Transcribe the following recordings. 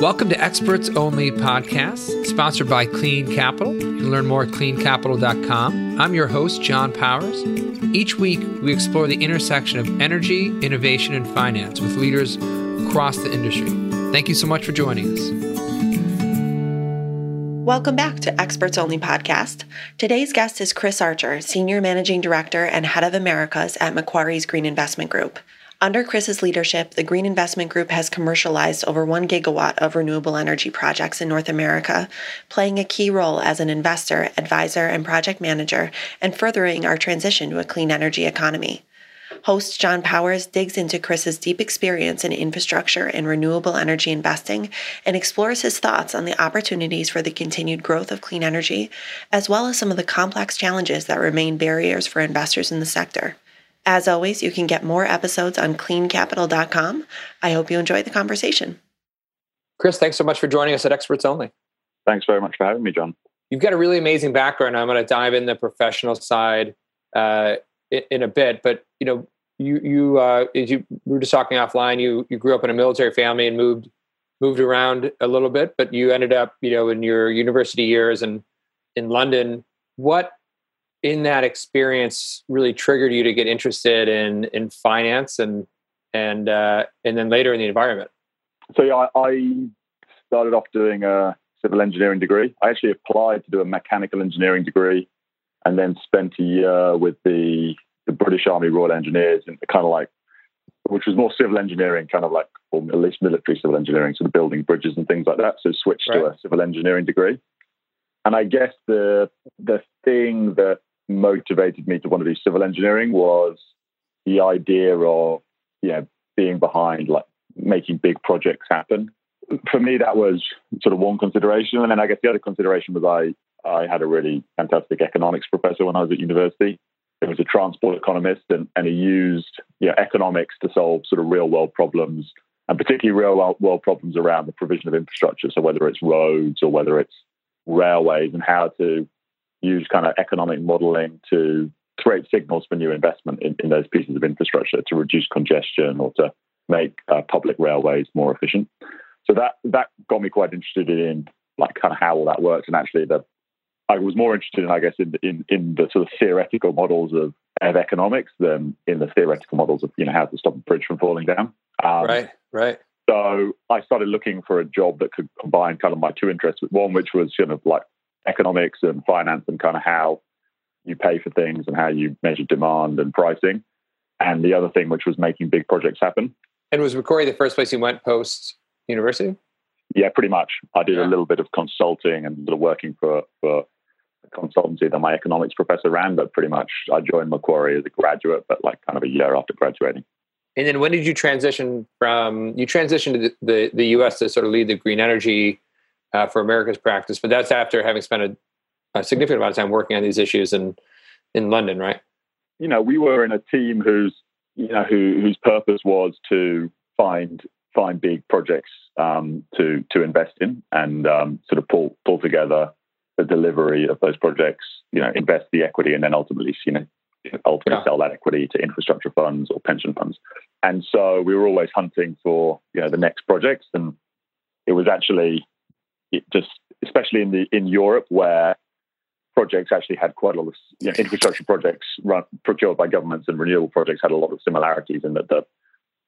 Welcome to Experts Only Podcast, sponsored by Clean Capital. You can learn more at cleancapital.com. I'm your host, John Powers. Each week, we explore the intersection of energy, innovation, and finance with leaders across the industry. Thank you so much for joining us. Welcome back to Experts Only Podcast. Today's guest is Chris Archer, Senior Managing Director and Head of Americas at Macquarie's Green Investment Group. Under Chris's leadership, the Green Investment Group has commercialized over 1 gigawatt of renewable energy projects in North America, playing a key role as an investor, advisor, and project manager, and furthering our transition to a clean energy economy. Host John Powers digs into Chris's deep experience in infrastructure and renewable energy investing and explores his thoughts on the opportunities for the continued growth of clean energy, as well as some of the complex challenges that remain barriers for investors in the sector. As always, you can get more episodes on cleancapital.com. I hope you enjoy the conversation. Chris, thanks so much for joining us at Experts Only. Thanks very much for having me, John. You've got a really amazing background. I'm going to dive in the professional side uh, in, in, a bit, but you know, you you uh, as you we were just talking offline. You you grew up in a military family and moved moved around a little bit, but you ended up you know in your university years and in London. What in that experience really triggered you to get interested in in finance and and uh, and then later in the environment? So yeah, I, I started off doing a civil engineering degree. I actually applied to do a mechanical engineering degree, and then spent a year with the the British Army Royal Engineers and kind of like, which was more civil engineering, kind of like, or at least military civil engineering, sort of building bridges and things like that. So switched right. to a civil engineering degree. And I guess the the thing that motivated me to want to do civil engineering was the idea of you know being behind like making big projects happen. For me, that was sort of one consideration, and then I guess the other consideration was I I had a really fantastic economics professor when I was at university. He was a transport economist, and, and he used you know, economics to solve sort of real world problems, and particularly real world problems around the provision of infrastructure. So whether it's roads or whether it's railways, and how to use kind of economic modeling to create signals for new investment in, in those pieces of infrastructure to reduce congestion or to make uh, public railways more efficient. So that that got me quite interested in like kind of how all that works, and actually the I was more interested in I guess in in in the sort of theoretical models of of economics than in the theoretical models of you know how to stop a bridge from falling down. Um, right, right. So I started looking for a job that could combine kind of my two interests one, which was kind of like economics and finance and kind of how you pay for things and how you measure demand and pricing. And the other thing, which was making big projects happen. And was Macquarie the first place you went post university? Yeah, pretty much. I did yeah. a little bit of consulting and sort of working for, for a consultancy that my economics professor ran, but pretty much I joined Macquarie as a graduate, but like kind of a year after graduating. And then when did you transition from, you transitioned to the, the, the US to sort of lead the green energy uh, for America's practice, but that's after having spent a, a, significant amount of time working on these issues in in London, right? You know, we were in a team whose you know who, whose purpose was to find find big projects um, to to invest in and um, sort of pull pull together the delivery of those projects. You know, invest the equity and then ultimately, you know, ultimately yeah. sell that equity to infrastructure funds or pension funds. And so we were always hunting for you know the next projects, and it was actually it just especially in the in Europe where projects actually had quite a lot of you know, infrastructure projects run, procured by governments and renewable projects had a lot of similarities in that the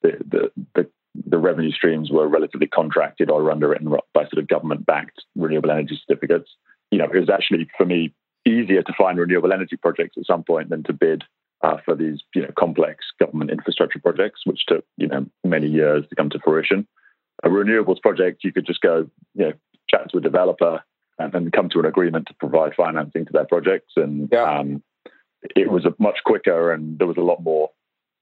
the, the, the, the revenue streams were relatively contracted or underwritten by sort of government-backed renewable energy certificates. You know, it was actually for me easier to find renewable energy projects at some point than to bid uh, for these you know complex government infrastructure projects, which took you know many years to come to fruition. A renewables project, you could just go you know chat to a developer and then come to an agreement to provide financing to their projects. And yeah. um, it was a much quicker, and there was a lot more.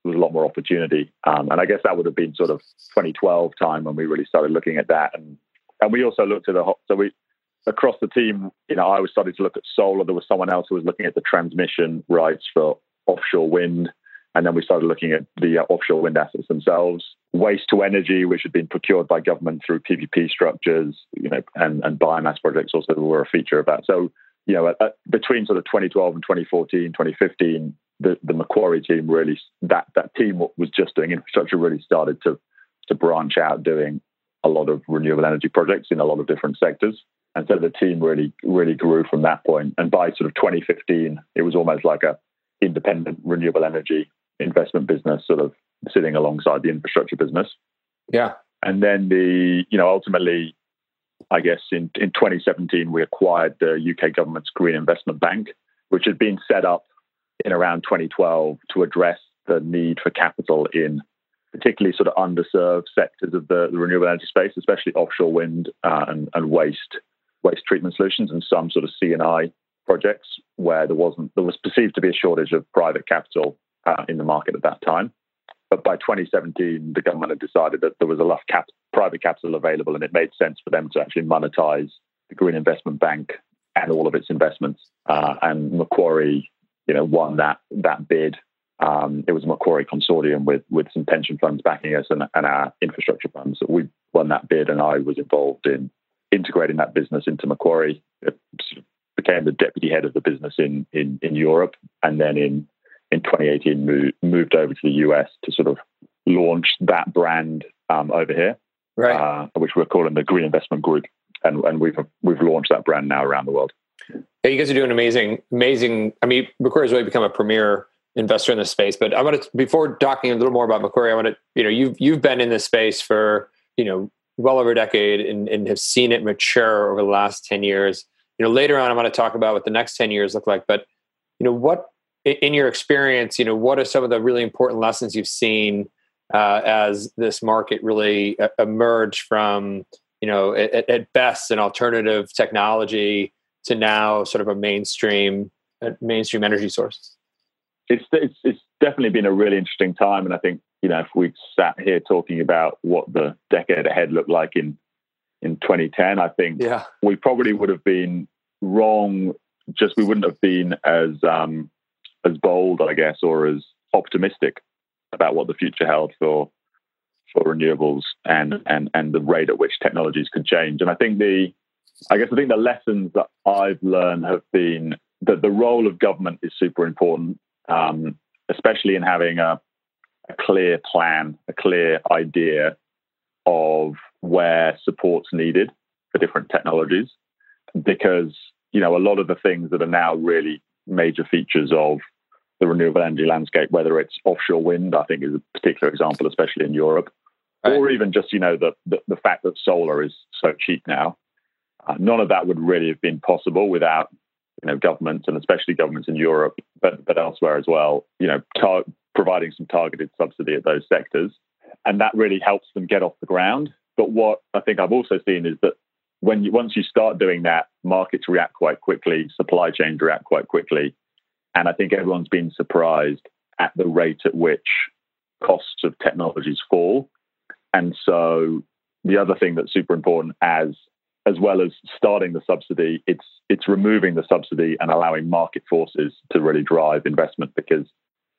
There was a lot more opportunity, um, and I guess that would have been sort of 2012 time when we really started looking at that. And and we also looked at the so we across the team. You know, I was starting to look at solar. There was someone else who was looking at the transmission rights for offshore wind. And then we started looking at the uh, offshore wind assets themselves, waste to energy, which had been procured by government through PPP structures, you know, and, and biomass projects also were a feature of that. So, you know, at, at, between sort of 2012 and 2014, 2015, the, the Macquarie team really that that team was just doing infrastructure really started to to branch out doing a lot of renewable energy projects in a lot of different sectors. And so the team really really grew from that point. And by sort of 2015, it was almost like a independent renewable energy investment business, sort of sitting alongside the infrastructure business. Yeah. And then the you know ultimately, I guess in in 2017 we acquired the UK government's Green Investment Bank, which had been set up in around 2012 to address the need for capital in particularly sort of underserved sectors of the, the renewable energy space, especially offshore wind uh, and, and waste waste treatment solutions and some sort of C&I projects where there wasn't there was perceived to be a shortage of private capital uh, in the market at that time. But by 2017, the government had decided that there was enough cap- private capital available, and it made sense for them to actually monetize the Green Investment Bank and all of its investments. Uh, and Macquarie, you know, won that that bid. Um, it was a Macquarie consortium with with some pension funds backing us and, and our infrastructure funds. So we won that bid, and I was involved in integrating that business into Macquarie. It became the deputy head of the business in in, in Europe, and then in in 2018 moved, moved over to the US to sort of launch that brand um, over here, right? Uh, which we're calling the Green Investment Group, and and we've we've launched that brand now around the world. Yeah, you guys are doing amazing, amazing. I mean, Macquarie has really become a premier investor in this space. But I want to before talking a little more about Macquarie, I want to you know you've you've been in this space for you know well over a decade and, and have seen it mature over the last ten years. You know, later on, I want to talk about what the next ten years look like. But you know, what in your experience, you know, what are some of the really important lessons you've seen uh, as this market really uh, emerged from you know at, at best an alternative technology to now sort of a mainstream mainstream energy source? It's, it's it's definitely been a really interesting time, and I think you know if we sat here talking about what the decade ahead looked like in in 2010, I think yeah. we probably would have been wrong. Just we wouldn't have been as um, as bold, I guess, or as optimistic about what the future held for for renewables and and and the rate at which technologies could change. And I think the I guess I think the lessons that I've learned have been that the role of government is super important, um, especially in having a, a clear plan, a clear idea of where support's needed for different technologies. Because, you know, a lot of the things that are now really major features of the renewable energy landscape, whether it's offshore wind, I think is a particular example, especially in Europe, right. or even just, you know, the, the, the, fact that solar is so cheap now. Uh, none of that would really have been possible without you know governments and especially governments in Europe, but but elsewhere as well. You know, tar- providing some targeted subsidy at those sectors, and that really helps them get off the ground. But what I think I've also seen is that when you once you start doing that, markets react quite quickly, supply chains react quite quickly, and I think everyone's been surprised at the rate at which costs of technologies fall. And so the other thing that's super important as as well as starting the subsidy, it's it's removing the subsidy and allowing market forces to really drive investment. Because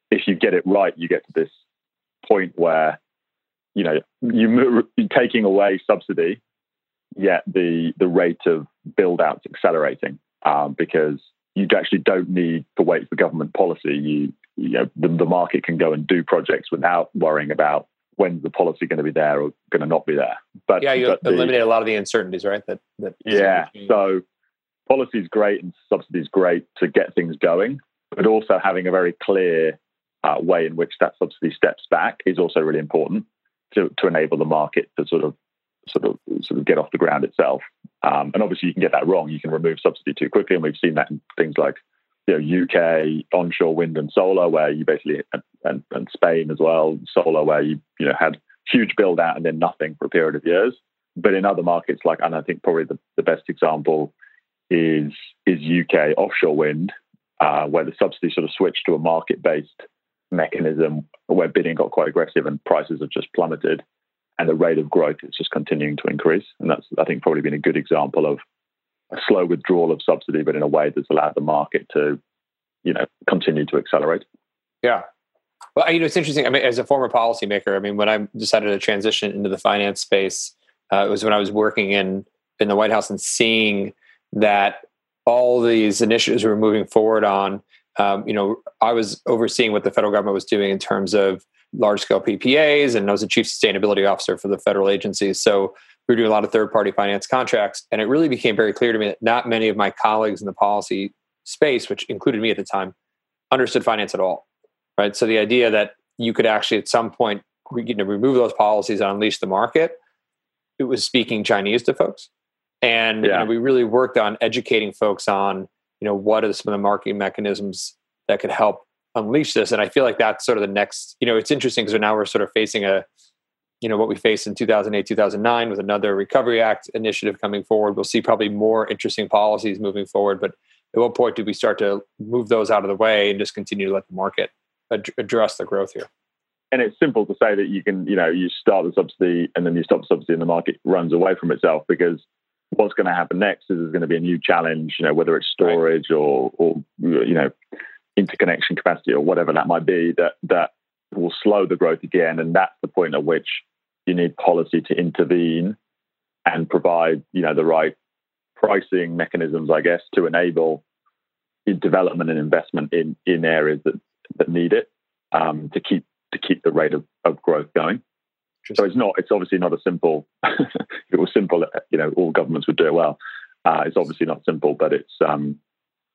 if you get it right, you get to this point where you know you taking away subsidy, yet the the rate of build out's accelerating um, because you actually don't need to wait for government policy. You you know the, the market can go and do projects without worrying about when's the policy going to be there or going to not be there. But yeah, you but eliminate the, a lot of the uncertainties, right? That that yeah. So policy is great and subsidy is great to get things going, but also having a very clear uh, way in which that subsidy steps back is also really important to to enable the market to sort of sort of sort of get off the ground itself. Um, and obviously, you can get that wrong. You can remove subsidy too quickly, and we've seen that in things like you know, UK onshore wind and solar, where you basically and, and Spain as well, solar, where you you know had huge build out and then nothing for a period of years. But in other markets, like and I think probably the, the best example is is UK offshore wind, uh, where the subsidy sort of switched to a market based mechanism where bidding got quite aggressive and prices have just plummeted, and the rate of growth is just continuing to increase. And that's I think probably been a good example of a slow withdrawal of subsidy, but in a way that's allowed the market to, you know, continue to accelerate. Yeah. Well, you know, it's interesting. I mean, as a former policymaker, I mean, when I decided to transition into the finance space, uh, it was when I was working in in the White House and seeing that all these initiatives we were moving forward on um, you know, I was overseeing what the federal government was doing in terms of large scale PPAs, and I was the chief sustainability officer for the federal agencies. So we were doing a lot of third party finance contracts, and it really became very clear to me that not many of my colleagues in the policy space, which included me at the time, understood finance at all. Right. So the idea that you could actually at some point you know, remove those policies and unleash the market, it was speaking Chinese to folks. And yeah. you know, we really worked on educating folks on, you know, what are some of the marketing mechanisms that could help unleash this. And I feel like that's sort of the next, you know, it's interesting because now we're sort of facing a, you know, what we faced in 2008, 2009 with another Recovery Act initiative coming forward. We'll see probably more interesting policies moving forward. But at what point do we start to move those out of the way and just continue to let the market ad- address the growth here? And it's simple to say that you can, you know, you start the subsidy and then you stop the subsidy and the market runs away from itself because what's going to happen next is there's going to be a new challenge, you know, whether it's storage right. or, or, you know, interconnection capacity or whatever that might be that, that will slow the growth again. And that's the point at which you need policy to intervene and provide, you know, the right pricing mechanisms, I guess, to enable development and investment in, in areas that, that need it um, to keep to keep the rate of, of growth going. So it's not. It's obviously not a simple. if it was simple, you know, all governments would do it well. Uh, it's obviously not simple, but it's. Um,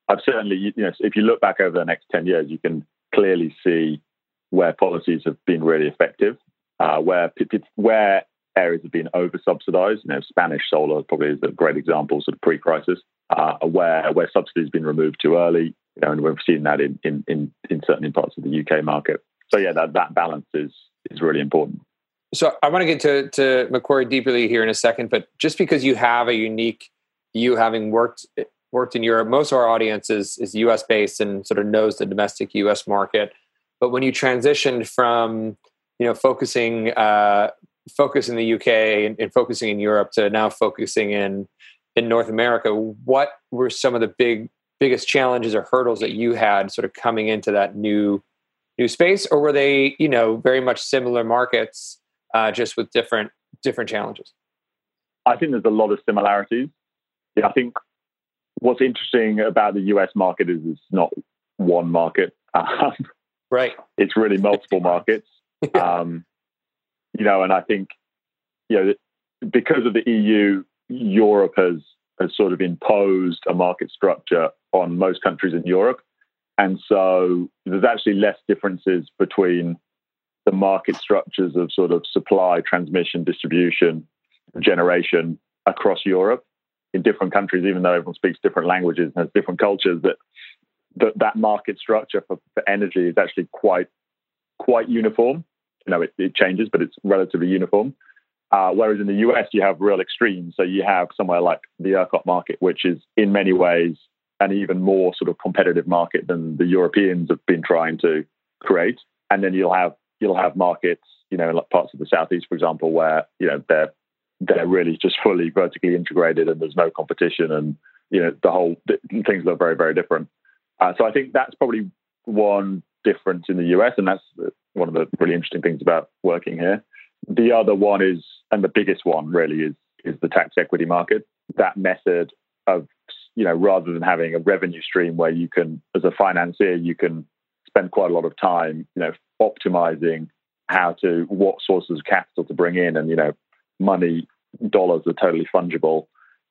I've certainly, you know, if you look back over the next ten years, you can clearly see where policies have been really effective, uh, where where areas have been over subsidized. You know, Spanish solar probably is a great example, sort of pre-crisis, uh, where where subsidies have been removed too early. You know, and we've seen that in in in, in certain parts of the UK market. So yeah, that that balance is is really important. So I want to get to, to Macquarie deeply here in a second, but just because you have a unique, you having worked worked in Europe, most of our audience is, is US based and sort of knows the domestic US market. But when you transitioned from, you know, focusing uh, focus in the UK and, and focusing in Europe to now focusing in in North America, what were some of the big biggest challenges or hurdles that you had sort of coming into that new new space, or were they, you know, very much similar markets? uh, just with different different challenges? I think there's a lot of similarities. Yeah, I think what's interesting about the US market is it's not one market. Um, right. It's really multiple markets. Um, you know, and I think you know because of the EU, Europe has has sort of imposed a market structure on most countries in Europe, and so there's actually less differences between the market structures of sort of supply, transmission, distribution, generation across Europe in different countries, even though everyone speaks different languages and has different cultures, that that, that market structure for, for energy is actually quite quite uniform. You know, it, it changes, but it's relatively uniform. Uh, whereas in the US, you have real extremes. So you have somewhere like the ERCOT market, which is in many ways an even more sort of competitive market than the Europeans have been trying to create. And then you'll have you'll have markets, you know, like parts of the southeast, for example, where you know they're they're really just fully vertically integrated and there's no competition, and you know the whole things look very very different. Uh, so I think that's probably one difference in the US, and that's one of the really interesting things about working here. The other one is, and the biggest one really is, is the tax equity market. That method of, you know, rather than having a revenue stream where you can, as a financier, you can spend quite a lot of time, you know, optimizing how to what sources of capital to bring in, and you know, money dollars are totally fungible.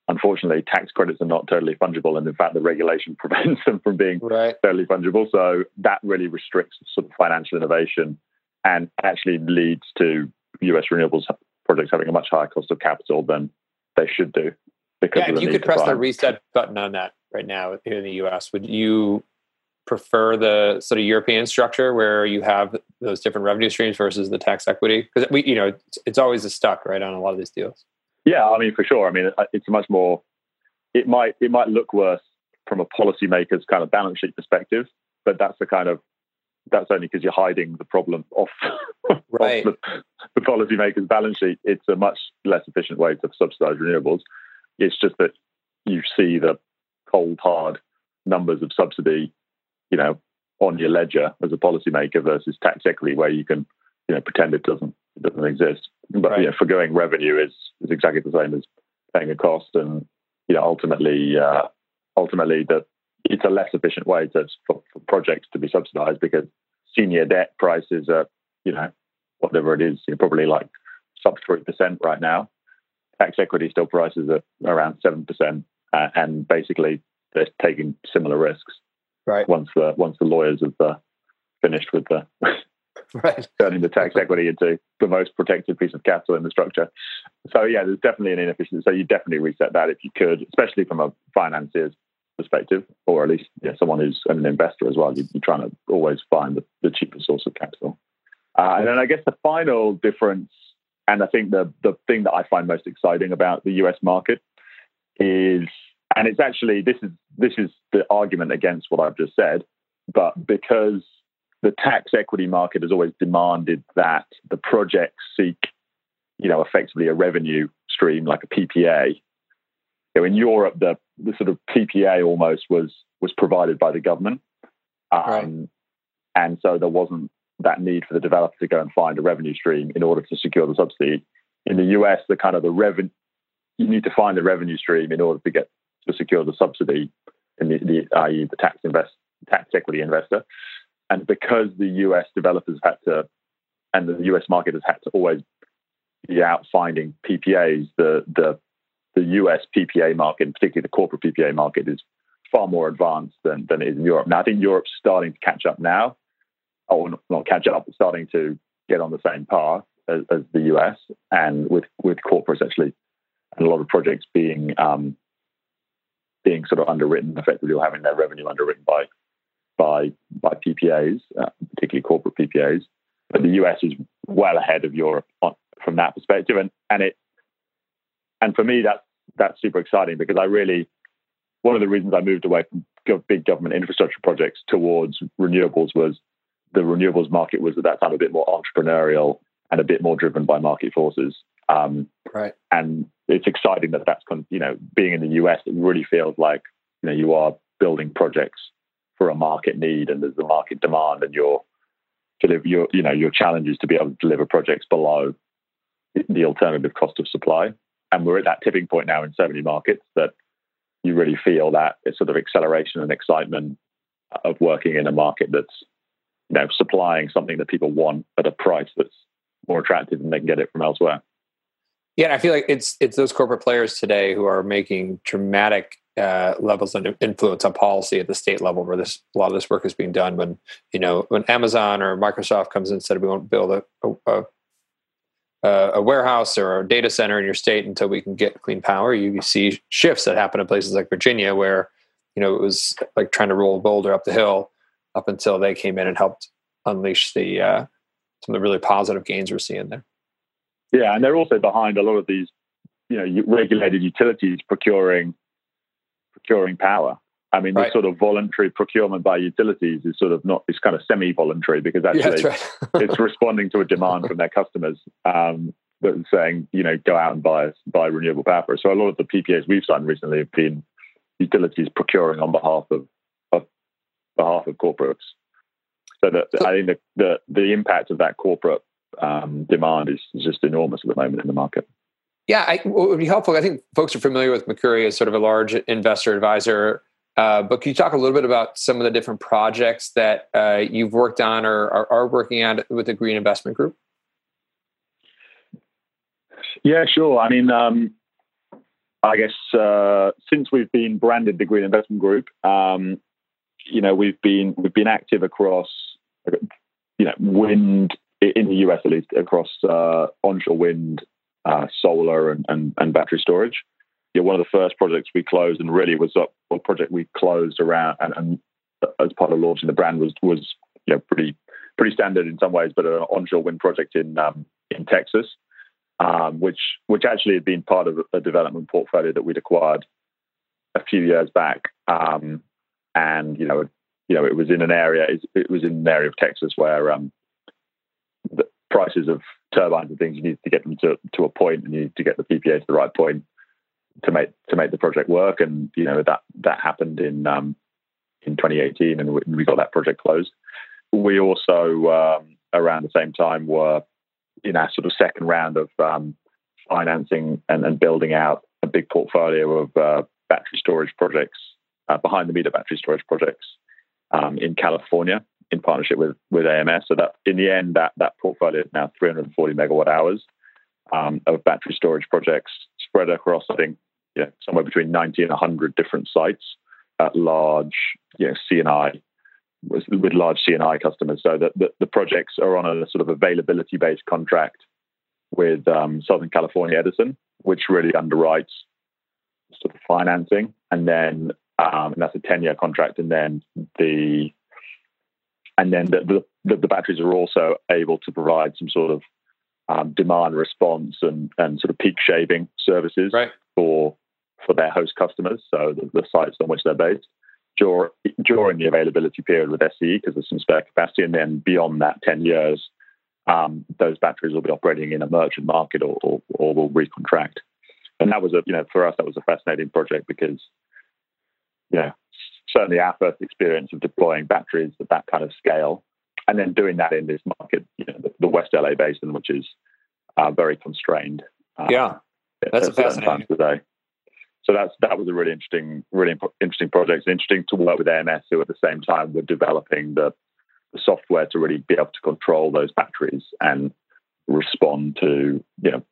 Unfortunately, tax credits are not totally fungible, and in fact, the regulation prevents them from being right. totally fungible. So that really restricts sort of financial innovation, and actually leads to U.S. renewables projects having a much higher cost of capital than they should do. Because yeah, if you could press the reset button on that right now here in the U.S., would you prefer the sort of European structure where you have those different revenue streams versus the tax equity? Because we, you know, it's, it's always a stuck right on a lot of these deals. Yeah, I mean, for sure. I mean, uh, it's much more. It might it might look worse from a policymaker's kind of balance sheet perspective, but that's the kind of that's only because you're hiding the problem off, right. off the, the policymaker's balance sheet. It's a much less efficient way to subsidize renewables. It's just that you see the cold hard numbers of subsidy you know, on your ledger as a policymaker versus tax equity where you can, you know, pretend it doesn't it doesn't exist. But right. you know, forgoing revenue is is exactly the same as paying a cost, and you know, ultimately, uh, ultimately, that it's a less efficient way to for, for projects to be subsidized because senior debt prices are you know whatever it is, you're probably like sub three percent right now. Tax equity still prices at around seven percent, uh, and basically they're taking similar risks. Right. Once the once the lawyers have uh, finished with the right. turning the tax equity into the most protected piece of capital in the structure. So yeah, there's definitely an inefficiency. So you definitely reset that if you could, especially from a financier's perspective, or at least yeah, someone who's an investor as well. You, are trying to always find the, the cheapest source of capital. Uh, and then I guess the final difference, and I think the the thing that I find most exciting about the US market is, and it's actually this is this is the argument against what I've just said, but because the tax equity market has always demanded that the projects seek, you know, effectively a revenue stream like a PPA. You know, in Europe, the the sort of PPA almost was was provided by the government, um, right. and so there wasn't that need for the developer to go and find a revenue stream in order to secure the subsidy. In the US, the kind of the revenue you need to find the revenue stream in order to get to secure the subsidy in the, the i.e. the tax invest tax equity investor. And because the US developers had to and the US market has had to always be out finding PPAs, the the the US PPA market, particularly the corporate PPA market, is far more advanced than, than it is in Europe. Now I think Europe's starting to catch up now or not catch up, but starting to get on the same path as, as the US, and with with corporates actually, and a lot of projects being um, being sort of underwritten, effectively, or having their revenue underwritten by by by PPAs, uh, particularly corporate PPAs. But the US is well ahead of Europe on, from that perspective, and and it and for me that's that's super exciting because I really one of the reasons I moved away from big government infrastructure projects towards renewables was the renewables market was at that time a bit more entrepreneurial and a bit more driven by market forces. Um, right. And it's exciting that that's you know being in the US, it really feels like you know you are building projects for a market need and there's a market demand, and your deliver your you know your challenge is to be able to deliver projects below the alternative cost of supply. And we're at that tipping point now in so many markets that you really feel that sort of acceleration and excitement of working in a market that's you know, supplying something that people want at a price that's more attractive than they can get it from elsewhere. Yeah, I feel like it's it's those corporate players today who are making dramatic uh, levels of influence on policy at the state level, where this a lot of this work is being done. When you know when Amazon or Microsoft comes in and said we won't build a, a, a, warehouse or a data center in your state until we can get clean power, you see shifts that happen in places like Virginia, where you know it was like trying to roll a boulder up the hill up until they came in and helped unleash the uh, some of the really positive gains we're seeing there. Yeah, and they're also behind a lot of these, you know, regulated utilities procuring procuring power. I mean, right. the sort of voluntary procurement by utilities is sort of not, it's kind of semi-voluntary because actually yeah, right. it's responding to a demand from their customers um, that saying, you know, go out and buy buy renewable power. So a lot of the PPAs we've signed recently have been utilities procuring on behalf of behalf of corporates. So that I think the, the, the impact of that corporate um, demand is, is just enormous at the moment in the market. Yeah, I, what would be helpful. I think folks are familiar with Macquarie as sort of a large investor advisor. Uh, but can you talk a little bit about some of the different projects that uh, you've worked on or are, are, working on with the Green Investment Group? Yeah, sure. I mean, um, I guess uh, since we've been branded the Green Investment Group, um, you know, we've been we've been active across, you know, wind in the US at least across uh, onshore wind, uh, solar, and, and, and battery storage. Yeah, one of the first projects we closed, and really was a, project we closed around, and, and, as part of launching the brand was was you know pretty pretty standard in some ways, but an onshore wind project in um, in Texas, um, which which actually had been part of a development portfolio that we'd acquired a few years back. Um, and you know, you know, it was in an area. It was in an area of Texas where um, prices of turbines and things you need to get them to to a point, and you need to get the PPA to the right point to make to make the project work. And you know that that happened in um, in 2018, and we got that project closed. We also um, around the same time were in our sort of second round of um, financing and, and, building out a big portfolio of uh, battery storage projects uh, behind the meter battery storage projects um, in California in partnership with with AMS. So that in the end, that that portfolio is now 340 megawatt hours um, of battery storage projects spread across, I think, you know, somewhere between 90 and 100 different sites at large, you know, C&I with, with large C&I customers. So that the, the, projects are on a sort of availability based contract with um, Southern California Edison, which really underwrites sort of financing, and then um, and that's a 10 year contract, and then the and then the, the, the batteries are also able to provide some sort of um, demand response and, and sort of peak shaving services right. for for their host customers, so the, the sites on which they're based during, during the availability period with SCE because there's some spare capacity, and then beyond that, ten years, um, those batteries will be operating in a merchant market or, or, or will recontract. And that was a you know for us that was a fascinating project because you know certainly our first experience of deploying batteries at that kind of scale, and then doing that in this market, you know, the, the West LA basin, which is uh, very constrained. Uh, yeah, that's a fascinating. Today. So that's that was a really interesting, really imp- interesting project. It's interesting to work with AMS, who at the same time were developing the, the software to really be able to control those batteries and respond to you know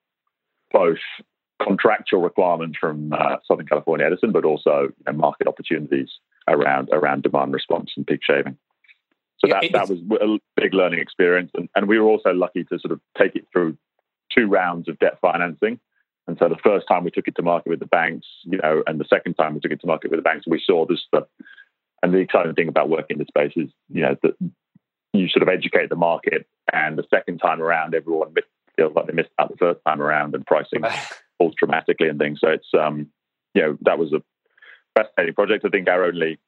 both contractual requirements from uh, Southern California Edison, but also you know, market opportunities around around demand response and peak shaving. So that, that was a big learning experience, and, and we were also lucky to sort of take it through two rounds of debt financing. And so the first time we took it to market with the banks, you know, and the second time we took it to market with the banks, we saw this stuff. And the exciting thing about working in the space is, you know, that you sort of educate the market, and the second time around, everyone feels like they missed out the first time around, and pricing falls dramatically and things. So it's, um, you know, that was a fascinating project. I think our only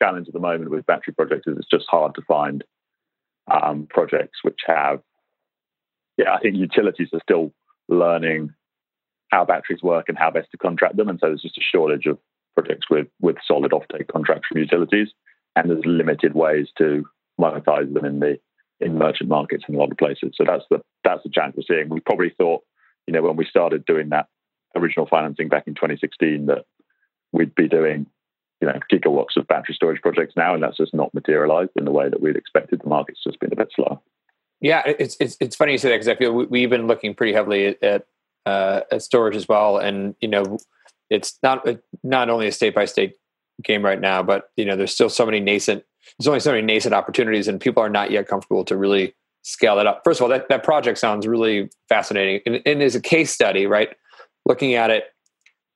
challenge at the moment with battery projects is it's just hard to find um, projects which have, yeah, I think utilities are still learning how batteries work and how best to contract them, and so there's just a shortage of projects with with solid offtake contracts from utilities, and there's limited ways to monetize them in the in merchant markets in a lot of places. So that's the that's the challenge we're seeing. We probably thought, you know, when we started doing that original financing back in 2016, that we'd be doing you know gigawatts of battery storage projects now, and that's just not materialized in the way that we'd expected. The market's just been a bit slow. Yeah, it's it's, it's funny you say that because I feel we, we've been looking pretty heavily at uh, at storage as well, and you know, it's not not only a state by state game right now, but you know, there's still so many nascent. There's only so many nascent opportunities, and people are not yet comfortable to really scale that up. First of all, that, that project sounds really fascinating, and, and as a case study, right? Looking at it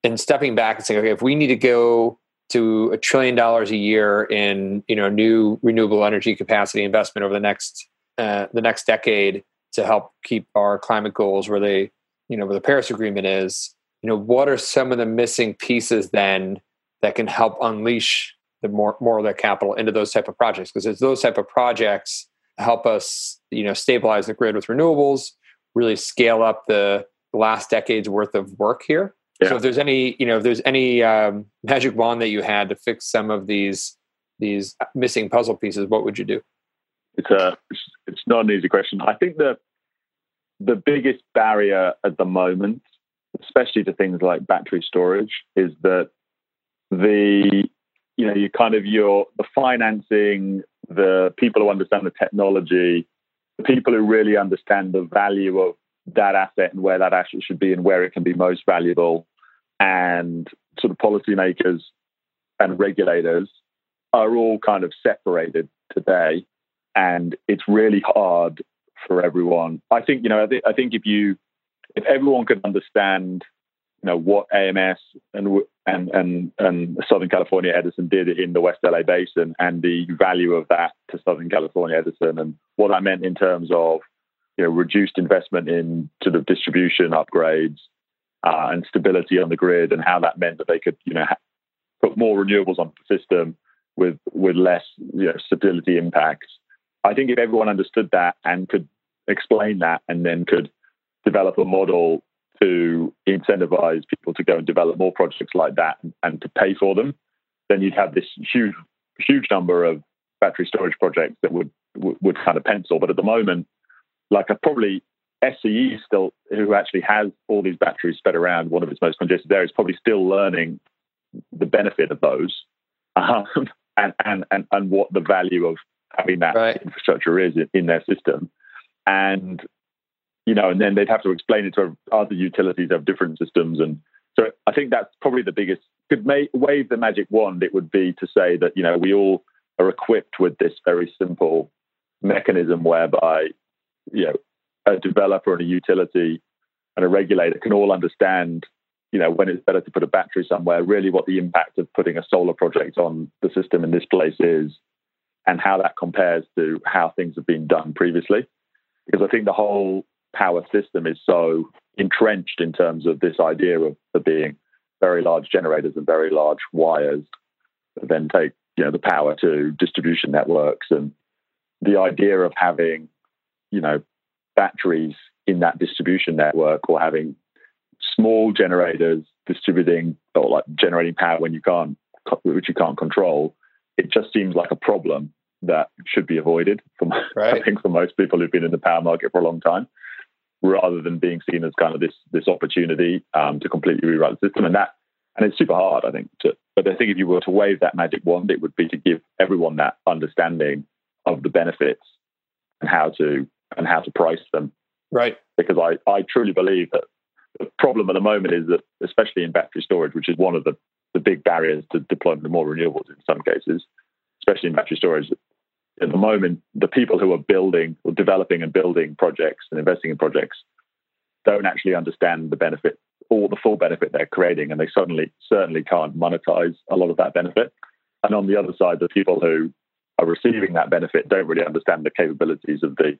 and stepping back and saying, okay, if we need to go to a trillion dollars a year in you know new renewable energy capacity investment over the next uh, the next decade to help keep our climate goals where they you know where the Paris Agreement is. You know, what are some of the missing pieces then that can help unleash the more more of that capital into those type of projects? Because it's those type of projects help us you know stabilize the grid with renewables, really scale up the last decade's worth of work here yeah. So if there's any, you know, if there's any um, magic wand that you had to fix some of these these missing puzzle pieces, what would you do? It's a it's not an easy question. I think the the biggest barrier at the moment, especially to things like battery storage, is that the you know you kind of your the financing, the people who understand the technology, the people who really understand the value of that asset and where that asset should be and where it can be most valuable. And sort of policymakers and regulators are all kind of separated today. And it's really hard for everyone. I think, you know, I, th- I think if you, if everyone could understand, you know, what AMS and, and, and, and Southern California Edison did in the West LA Basin and the value of that to Southern California Edison and what that meant in terms of you know, reduced investment in sort of distribution upgrades uh, and stability on the grid, and how that meant that they could, you know, ha- put more renewables on the system with with less you know, stability impacts. I think if everyone understood that and could explain that, and then could develop a model to incentivize people to go and develop more projects like that and, to pay for them, then you'd have this huge huge number of battery storage projects that would would kind of pencil. But at the moment, like a probably SCE still, who actually has all these batteries spread around one of its most congested areas, probably still learning the benefit of those. um, and, and and and what the value of having that Right. infrastructure is in, in their system, and you know, and then they'd have to explain it to other utilities of different systems, and so I think that's probably the biggest. Could ma- wave the magic wand, it would be to say that you know we all are equipped with this very simple mechanism whereby you know a developer and a utility and a regulator can all understand you know when it's better to put a battery somewhere. Really what the impact of putting a solar project on the system in this place is and how that compares to how things have been done previously. Because i think the whole power system is so entrenched in terms of this idea of there being very large generators and very large wires that then take you know the power to distribution networks and the idea of having you know batteries in that distribution network or having small generators distributing or like generating power when you can't which you can't control it just seems like a problem that should be avoided from Right. i think for most people who've been in the power market for a long time rather than being seen as kind of this this opportunity um, to completely rewrite the system and that and it's super hard i think to but i think if you were to wave that magic wand it would be to give everyone that understanding of the benefits and how to and how to price them Right. because I, I truly believe that the problem at the moment is that, especially in battery storage, which is one of the, the big barriers to deployment of more renewables in some cases, especially in battery storage, at the moment, the people who are building or developing and building projects and investing in projects don't actually understand the benefit or the full benefit they're creating, and they suddenly certainly can't monetize a lot of that benefit. And on the other side, the people who are receiving that benefit don't really understand the capabilities of the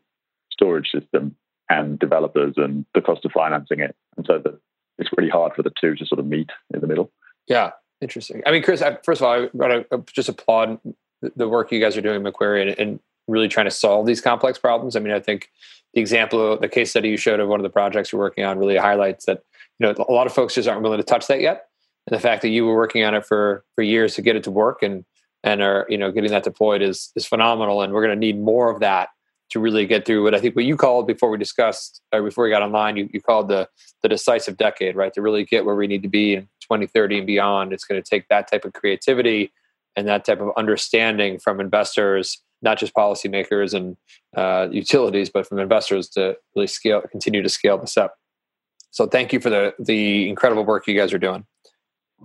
storage system and developers and the cost of financing it. And so the, it's really hard for the two to sort of meet in the middle. Yeah, interesting. I mean, Chris, I, first of all, I want to uh, just applaud the- work you guys are doing Macquarie and, and really trying to solve these complex problems. I mean, I think the example, the case study you showed of one of the projects you're working on really highlights that, you know, a lot of folks just aren't willing to touch that yet. And the fact that you were working on it for, for years to get it to work and, and are, you know, getting that deployed is, is phenomenal. And we're going to need more of that to really get through what I think what you called before we discussed, or before we got online, you, you called the, the decisive decade, right? To really get where we need to be in 2030 and beyond. It's going to take that type of creativity and that type of understanding from investors, not just policymakers and uh, utilities, but from investors to really scale, continue to scale this up. So thank you for the the incredible work you guys are doing.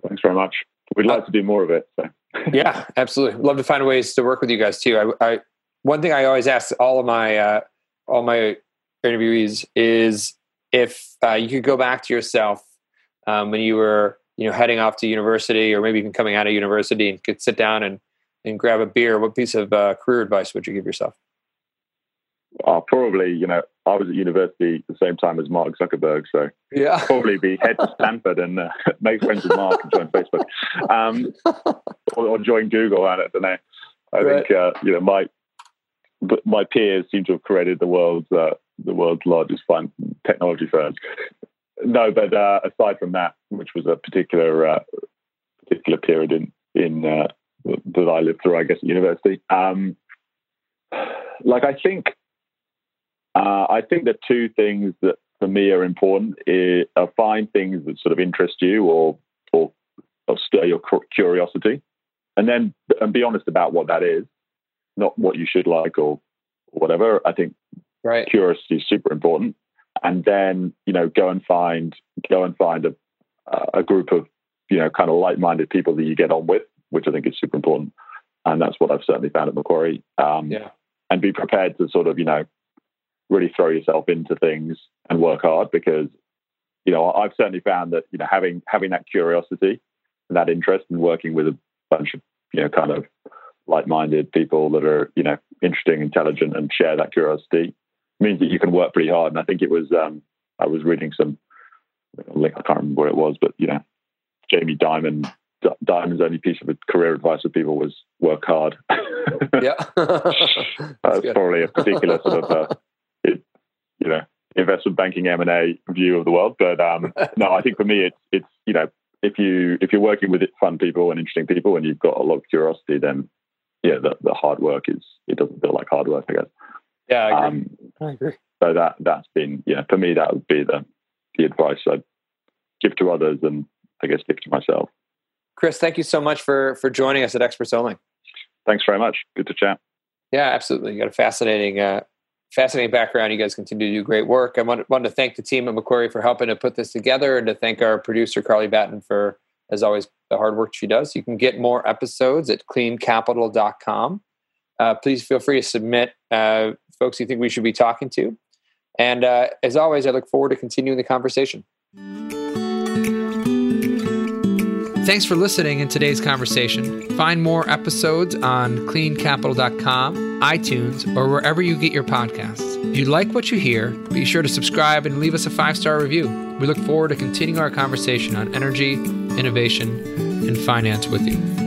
Thanks very much. We'd like to do more of it. So. yeah, absolutely. Love to find ways to work with you guys too. I, I one thing I always ask all of my uh, all my interviewees is if uh, you could go back to yourself um, when you were you know heading off to university or maybe even coming out of university and could sit down and and grab a beer. What piece of uh, career advice would you give yourself? Uh, probably, you know, I was at university at the same time as Mark Zuckerberg, so Yeah, probably be head to Stanford and uh, make friends with Mark and join Facebook, um, or, or join Google. I don't know. I Right. think uh, you know my but my peers seem to have created the world's uh, the world's largest fin- technology firms. No, but uh, aside from that, which was a particular uh, particular period in in uh, that I lived through, I guess, at university. Um, like I think, uh, I think the two things that for me are important is, are find things that sort of interest you or or, or stir your curiosity, and then and be honest about what that is, not what you should like or, or whatever. I think right. curiosity is super important and then you know go and find go and find a a group of you know kind of like-minded people that you get on with which i think is super important and that's what i've certainly found at macquarie um, Yeah. and be prepared to sort of you know really throw yourself into things and work hard because you know i've certainly found that you know having having that curiosity and that interest in working with a bunch of you know kind of like-minded people that are you know interesting intelligent and share that curiosity means that you can work pretty hard. And I think it was um, I was reading some link I can't remember what it was, but you know, Jamie Dimon D- Dimon's only piece of career advice for people was work hard. Yeah, That's probably a particular sort of uh, it, you know investment banking M and A view of the world. But um, no, I think for me it's it's you know if you if you're working with fun people and interesting people and you've got a lot of curiosity, then yeah, the, the hard work is it doesn't feel like hard work, I guess. yeah, I agree. Um, I agree. so that that's been yeah for me that would be the the advice I'd give to others and I guess give to myself. Chris, thank you so much for for joining us at Experts Only. Thanks very much. Good to chat. Yeah, absolutely. You got a fascinating, uh, fascinating background. You guys continue to do great work. I want, want to thank the team at Macquarie for helping to put this together, and to thank our producer Carly Batten for, as always, the hard work she does. You can get more episodes at cleancapital.com. Uh, please feel free to submit uh, folks you think we should be talking to. And uh, as always, I look forward to continuing the conversation. Thanks for listening in today's conversation. Find more episodes on cleancapital.com, iTunes, or wherever you get your podcasts. If you like what you hear, be sure to subscribe and leave us a five star review. We look forward to continuing our conversation on energy, innovation, and finance with you.